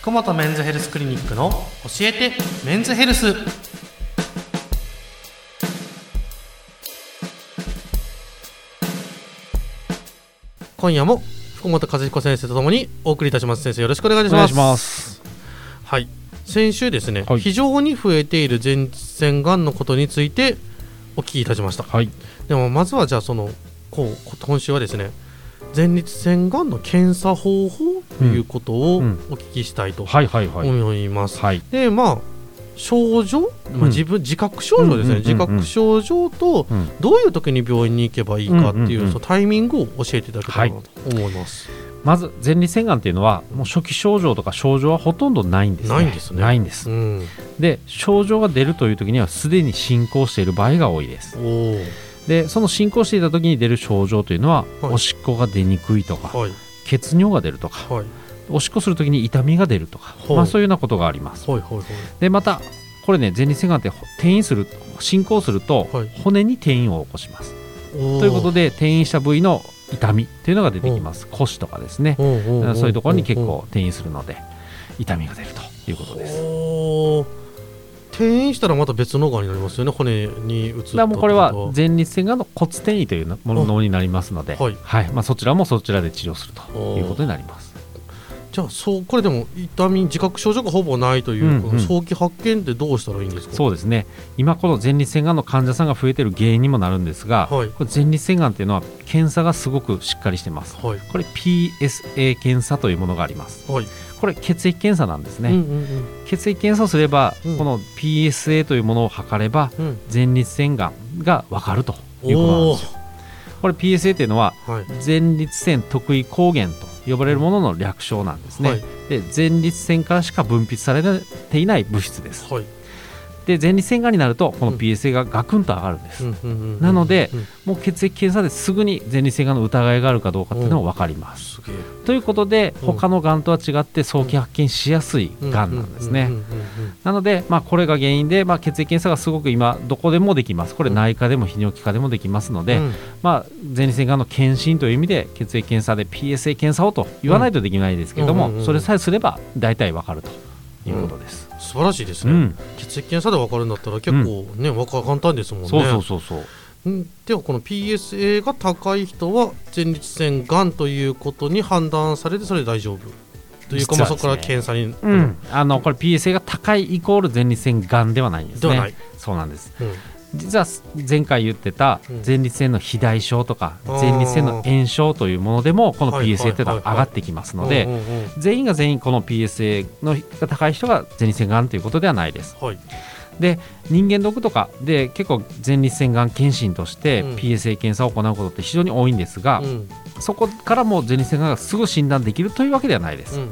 福本メンズヘルスクリニックの教えてメンズヘルス。今夜も福本和彦先生とともにお送りいたします。先生よろしくお願いします。お願いします。はい。先週ですね、はい。非常に増えている前立腺がんのことについてお聞きいたしました。はい。でもまずはじゃあそのこう今週はですね前立腺がんの検査方法ということをおうん。聞きしたいとはいはいはい。思います。はい。でまあ症状、まあ、うん。自分自覚症状ですね、自覚症状とうん。どういう時に病院に行けばいいかっていう,、そのタイミングを教えていただけたらなと思います。まず前立腺がんっていうのはもう初期症状とか症状はほとんどないんですね。ないんですね。ないんです。うん、で症状が出るという時にはすでに進行している場合が多いですでその進行していた時に出る症状というのは、はい。おしっこが出にくいとかはい。血尿が出るとかはい。おしっこする時に痛みが出るとか、まあ、そういうようなことがあります。でまたこれね前立腺がんって転移する進行するとはい。骨に転移を起こします。ということで転移した部位の痛みというのが出てきます。腰とかですね。そういうところに結構転移するので痛みが出るということです転移したらまた別のがんになりますよね。骨に移ったもうこれは前立腺がんの骨転移というものになりますので、はい。まあ、そちらもそちらで治療するということになります。じゃあそうこれでも痛み自覚症状がほぼないという、うんうん。早期発見ってどうしたらいいんですか？そうですね。今この前立腺がんの患者さんが増えている原因にもなるんですが、はい。これ前立腺がんっていうのは検査がすごくしっかりしてます。はい。これ PSA 検査というものがあります。はい、これ血液検査なんですね、うんうん血液検査をすれば、うん。この PSA というものを測ればうん。うん前立腺がんが分かるということなんおですよ。これ PSA っていうのはーはい。前立腺特異抗原と呼ばれるものの略称なんですね、はい。で前立腺からしか分泌されていない物質です。はいで前立腺がんになるとこのうん。PSA がガクンと上がるんです、なのでうん。もう血液検査ですぐに前立腺がんの疑いがあるかどうかっていうのが分かります、ということでうん。他のがんとは違って早期発見しやすいがんなんですね、なので、まあ、これが原因で、まあ、血液検査がすごく今どこでもできます。これ内科でも泌尿器科でもできますので、うん。まあ、前立腺がんの検診という意味で血液検査で PSA 検査をと言わないとできないですけれども、それさえすれば大体わかるということです。素晴らしいですね、うん。血液検査で分かるんだったら結構ね、わか簡単ですもんね。そうそうそうそう。うん。ではこの PSA が高い人は前立腺がんということに判断されてそれで大丈夫。というか、まあ、そこから検査に、うん、あのこれ PSA が高いイコール前立腺がんではないんですね。ではない、そうなんです。うん実は前回言ってたうん。前立腺の肥大症とか前立腺の炎症というものでもこのはい PSA というのは上がってきますので全員が全員この PSA のが高い人が前立腺がんということではないです。はい。で人間ドックとかで結構前立腺がん検診としてうん。PSA 検査を行うことって非常に多いんですが、うん。そこからも前立腺がんがすぐ診断できるというわけではないです。うんうん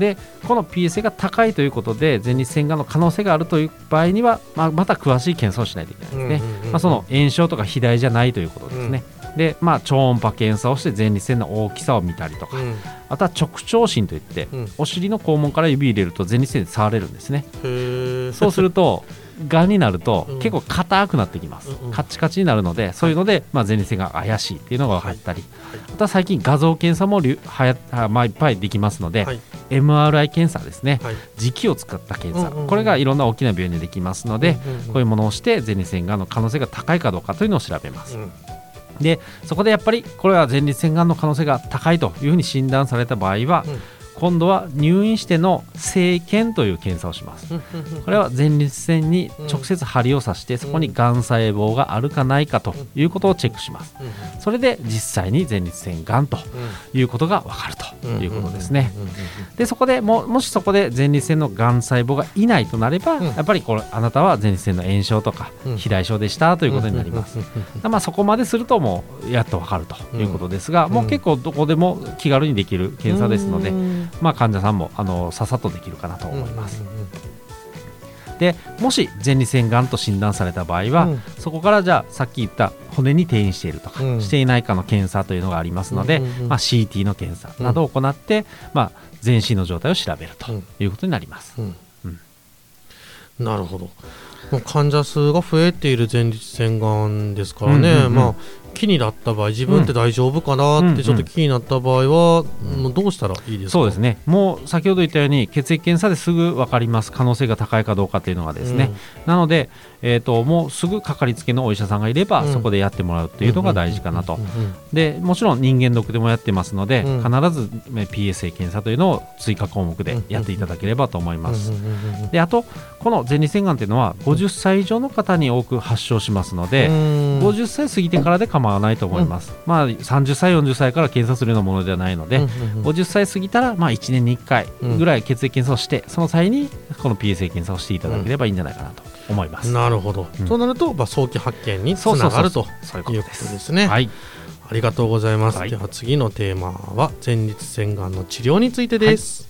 でこの PSA が高いということで前立腺がんの可能性があるという場合には、まあ、また詳しい検査をしないといけないですね。うんうんうんまあ、その炎症とか肥大じゃないということですね。で、まあ、超音波検査をして前立腺の大きさを見たりとか、うん。あとは直腸診といって、うん。お尻の肛門から指入れると前立腺で触れるんですね。そうすると、がんになるとうん。結構硬くなってきます、うんうん。カッチカチになるので、そういうので、まあ、前立腺が怪しいっていうのが分かったり、はい。あとは最近、画像検査もりゅはやあまあ、いっぱいできますので、はい MRI 検査ですね、はい。磁気を使った検査、うんうんうん。これがいろんな大きな病院でできますので、うんうんうん。こういうものをして前立腺がんの可能性が高いかどうかというのを調べます。うん。でそこでやっぱりこれは前立腺がんの可能性が高いというふうに診断された場合は、うん今度は入院しての生検という検査をします。これは前立腺に直接針を刺してそこにがん細胞があるかないかということをチェックします。それで実際に前立腺がんということが分かるということですね。でそこでももしそこで前立腺のがん細胞がいないとなれば、うん。やっぱりこれあなたは前立腺の炎症とかうん。肥大症でしたということになります。まあ、そこまでするともうやっと分かるということですが、うん。もう結構どこでも気軽にできる検査ですので、うんまあ、患者さんもあのささっとできるかなと思います。うんうんうんでもし前立腺がんと診断された場合は、うん。そこからじゃあさっき言った骨に転移しているとか、うん。していないかの検査というのがありますので、うんうんうん。まあ、CT の検査などを行って、まあ、全身の状態を調べるとうん。いうことになります。なるほどもう患者数が増えている前立腺がんですからね、うんうんうん。まあ気になった場合自分って大丈夫かなってちょっと気になった場合は、もうどうしたらいいですか？そうですね。もう先ほど言ったように血液検査ですぐ分かります可能性が高いかどうかっていうのがですね、なので、えー、ともうすぐかかりつけのお医者さんがいれば、うん。そこでやってもらうっていうのが大事かなと、うんうんでもちろん人間ドックでもやってますので、うん必ずえ PSA 検査というのを追加項目でやっていただければと思います。うんうんうんうん。であとこの前立腺がんっていうのは50歳以上の方に多く発症しますので、うん。50歳過ぎてからで構わないと思います、まあ30歳40歳から検査するようなものではないので、うんうんうん。50歳過ぎたらまあ1年に1回ぐらい血液検査をして、その際にこの PSA 検査をしていただければいいんじゃないかなと思います、なるほど、うん。そうなると、まあ、早期発見につながるとそういうこととですね。はい。ありがとうございます。はい。では次のテーマは前立腺がんの治療についてです。